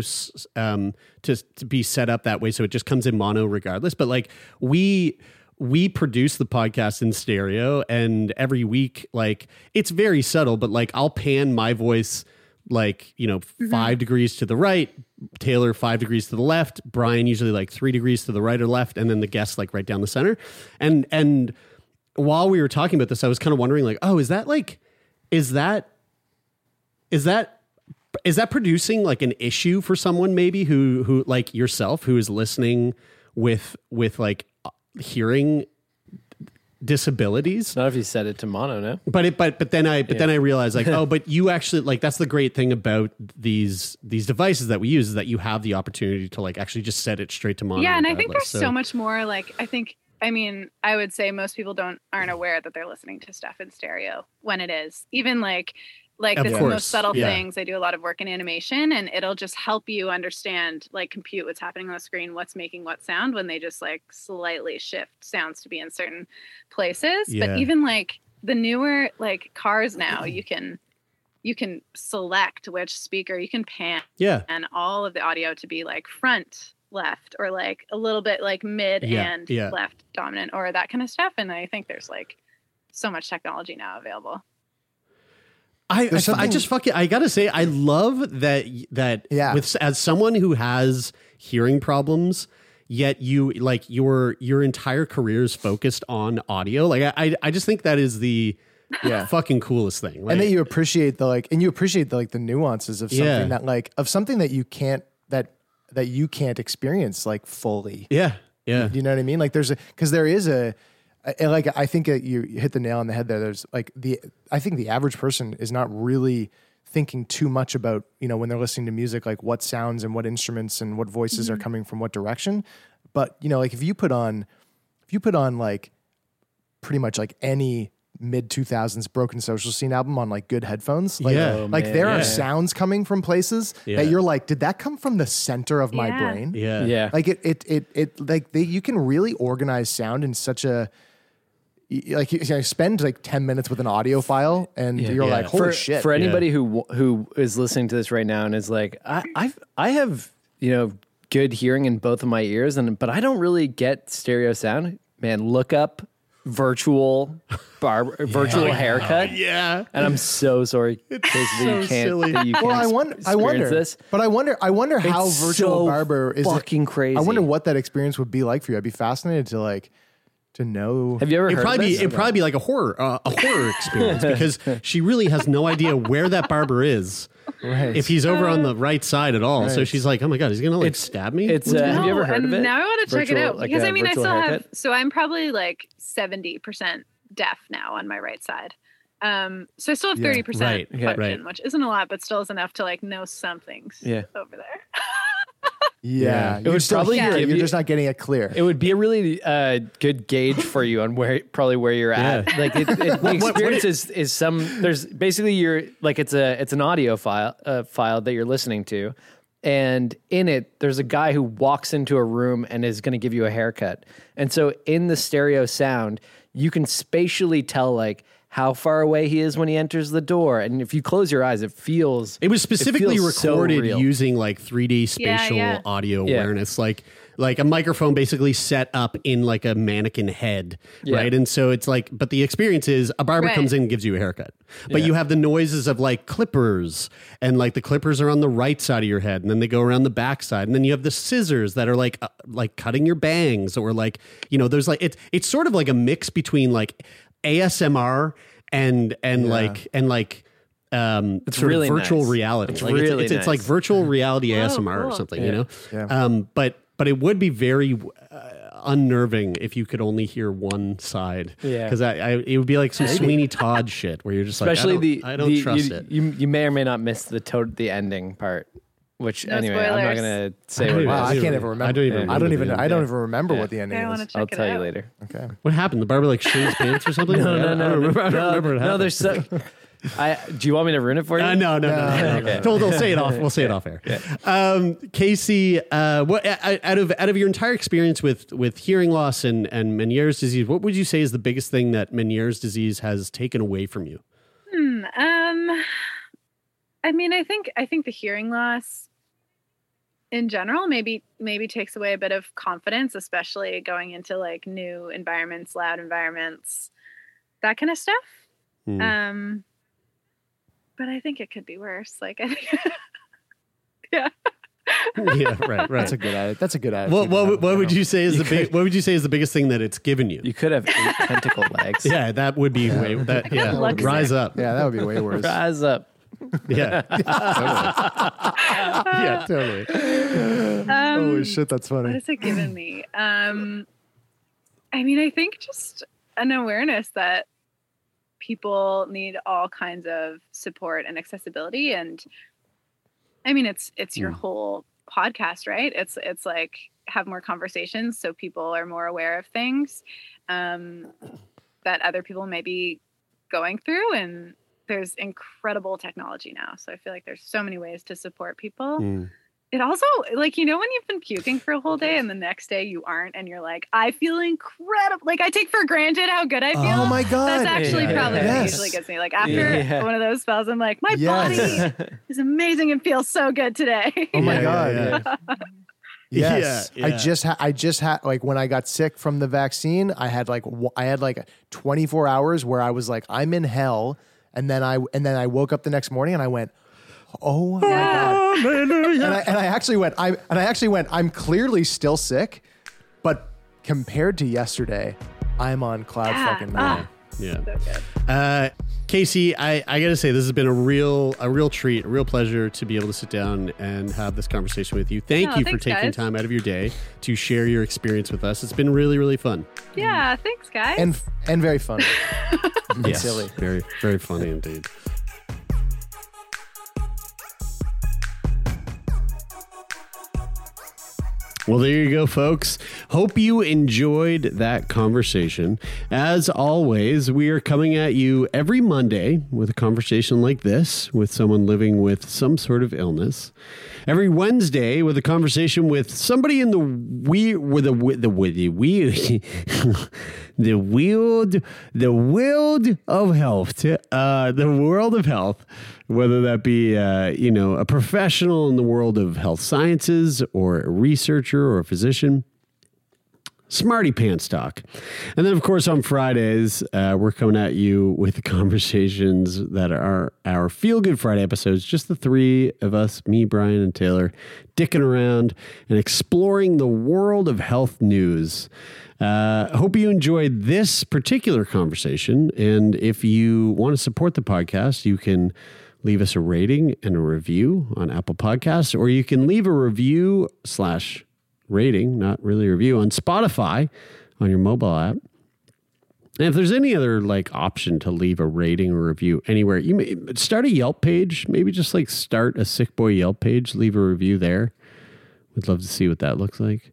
um, to to be set up that way, so it just comes in mono regardless. But like we we produce the podcast in stereo, and every week like it's very subtle, but like I'll pan my voice like you know mm-hmm. five degrees to the right taylor five degrees to the left brian usually like three degrees to the right or left and then the guest like right down the center. And and while we were talking about this i was kind of wondering like oh is that like is that is that is that producing like an issue for someone maybe who who like yourself who is listening with with like hearing disabilities. Not if you set it to mono no? But it but but then i but then i realized like oh but you actually like that's the great thing about these these devices that we use is that you have the opportunity to like actually just set it straight to mono yeah and i think regardless. there's so, much more like i think i mean i would say most people don't aren't aware that they're listening to stuff in stereo when it is. Even like like Of this is the course, most subtle yeah. things. I do a lot of work in animation and it'll just help you understand like compute what's happening on the screen what's making what sound when they just like slightly shift sounds to be in certain places. Yeah. but even like the newer like cars now you can you can select which speaker you can pan yeah. and all of the audio to be like front left or like a little bit like mid Yeah, and left dominant or that kind of stuff. And i think there's like so much technology now available I, I, There's I just fucking I gotta say I love that that Yeah. with as someone who has hearing problems yet you like your your entire career is focused on audio like i i, just think that is the Yeah. fucking coolest thing like, and that you appreciate the like and you appreciate the like the nuances of something Yeah. that like of something that you can't that that you can't experience like fully yeah yeah you know what i mean like there's a because there is a, a like i think uh, you hit the nail on the head there there's like the i think the average person is not really thinking too much about you know when they're listening to music like what sounds and what instruments and what voices are mm-hmm. coming from what direction but you know like if you put on if you put on like pretty much like any mid 2000s broken social scene album on like good headphones like Yeah. Oh, like man. there Yeah. are sounds coming from places Yeah. that you're like did that come from the center of my brain yeah Yeah. like it it it, it like they you can really organize sound in such a y- like you, you spend like 10 minutes with an audio file and you're Yeah. like holy for, shit For anybody who who is listening to this right now and is like, I I've, I have you know good hearing in both of my ears, and but I don't really get stereo sound. Man, look up virtual barber virtual oh, haircut. yeah And I'm so sorry, Kasey, that so you can't. silly. That you can't well, I wonder. I wonder this. But I wonder. I wonder how virtual so barber is. fucking crazy. I wonder what that experience would be like for you. I'd be fascinated to like to know. Have you ever It'd heard probably of be it'd probably be like a horror uh, a horror experience because she really has no idea where that barber is Right. if he's over on the right side at all. So she's like, oh my god, he's gonna like It's- stab me. it's, uh, going have you ever heard of and it? Now I want to check it Virtual- out like because a I mean I virtual still have so I'm probably like seventy percent deaf now on my right side. Um, so I still have Yeah, thirty percent right, yeah, function, right. which isn't a lot, but still is enough to like know some things Yeah. over there. yeah, It you would still probably hear You're you- just not getting it clear. It would be a really uh, good gauge for you on where probably where you're at. Yeah. Like it, it, the what experience is is some there's basically you're like it's a it's an audio file uh, file that you're listening to, and in it there's a guy who walks into a room and is going to give you a haircut, and so in the stereo sound you can spatially tell like how far away he is when he enters the door, and if you close your eyes, it feels It was specifically feels so recorded real. using like 3D spatial yeah. audio Yeah. awareness, like like a microphone basically set up in like a mannequin head, Yeah. right? And so it's like, but the experience is a barber Right. comes in and gives you a haircut, but you have the noises of like clippers, and like the clippers are on the right side of your head, and then they go around the back side, and then you have the scissors that are like uh, like cutting your bangs, or like you know, there's like it's it's sort of like a mix between like ASMR and and like and like um It's sort of really virtual nice. reality. It's like really it's, it's, like virtual reality ASMR or cool. something, you know. Yeah. Um, but but it would be very uh, unnerving if you could only hear one side. Yeah. because I, I it would be like some Sweeney Todd shit where you're just especially like, I don't, the I don't the- trust you, it. You you may or may not miss the to- the ending part. Which No anyway, I'm not spoilers. gonna say I what it even- wow, is. I don't can't even- remember. I don't even I don't even. I don't even remember what the ending Okay, I is. want to check I'll it tell you out. later. Okay. What happened? The barber like shit his pants or something? No, I no, don't no, remember, I don't no, remember what no. happened. There's so. I do you want me to ruin it for you? Uh, no, no, no, no. no, Okay. We'll, we'll say it off. We'll say it off air. Um, Kasey, uh, what uh, out of out of your entire experience with with hearing loss and and Meniere's disease, what would you say is the biggest thing that Meniere's disease has taken away from you? Hmm, um, I mean, I think I think the hearing loss in general maybe maybe takes away a bit of confidence, especially going into like new environments, loud environments, that kind of stuff. Hmm. Um, but I think it could be worse. Like, I think, yeah. yeah, right, right. That's a good. atti- That's a good attitude. what what, what would you say is You the big, what would you say is the biggest thing that it's given you? You could have eight tentacle legs. yeah, that would be way that yeah. Luck Rise up. Yeah, that would be way worse. Rise up. Yeah. yeah, totally. Um, Holy shit, that's funny. What has it given me? Um, I mean, I think just an awareness that people need all kinds of support and accessibility. And I mean, it's it's your whole podcast, right? It's it's like have more conversations so people are more aware of things um, that other people may be going through. And there's incredible technology now, so I feel like there's so many ways to support people Mm. it also like you know when you've been puking for a whole day and the next day you aren't and you're like i feel incredible like i take for granted how good i feel Oh my god. that's actually Yeah. probably what Yes. usually gets me like after Yeah. one of those spells i'm like my Yes. body is amazing and feels so good today Oh my god. yeah, yeah. Yes, Yeah, I just had. I just had like when I got sick from the vaccine. I had like w- I had like 24 hours where I was like I'm in hell, and then I and then I woke up the next morning and I went, Oh my god! And I, and I actually went. I and I actually went. I'm clearly still sick, but compared to yesterday, I'm on cloud Yeah. fucking nine. Ah. Yeah. Uh, Kasey, I, I gotta say this has been a real a real treat, a real pleasure to be able to sit down and have this conversation with you. Thank Oh, you for taking guys. time out of your day to share your experience with us. It's been really really fun. Yeah, thanks, guys. and and very funny. And Yes, silly. very very funny indeed. Well, there you go, folks. Hope you enjoyed that conversation. As always, we are coming at you every Monday with a conversation like this with someone living with some sort of illness. Every Wednesday with a conversation with somebody in the we with the the with the we the world the world of health, uh, the world of health, whether that be uh, you know a professional in the world of health sciences or a researcher or a physician. Smarty Pants Talk. And then, of course, on Fridays, uh, we're coming at you with conversations that are our Feel Good Friday episodes. Just the three of us, me, Brian, and Taylor, dicking around and exploring the world of health news. Uh, hope you enjoyed this particular conversation. And if you want to support the podcast, you can leave us a rating and a review on Apple Podcasts, or you can leave a review slash rating, not really review, on Spotify on your mobile app. And if there's any other like option to leave a rating or review anywhere, you may start a Yelp page. Maybe just like start a Sick Boy Yelp page, leave a review there. We'd love to see what that looks like.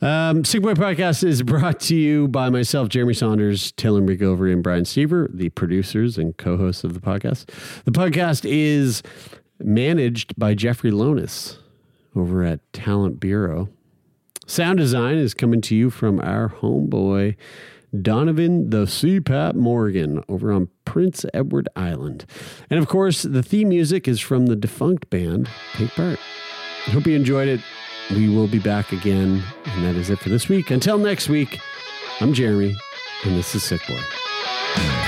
Um, Sick Boy Podcast is brought to you by myself, Jeremy Saunders, Taylor McGover, and Brian Stever, the producers and co-hosts of the podcast. The podcast is managed by Jeffrey Lonis over at Talent Bureau. Sound design is coming to you from our homeboy, Donovan the CPAP Morgan over on Prince Edward Island. And of course, the theme music is from the defunct band Take Part. Hope you enjoyed it. We will be back again. And that is it for this week. Until next week, I'm Jeremy, and this is Sick Boy.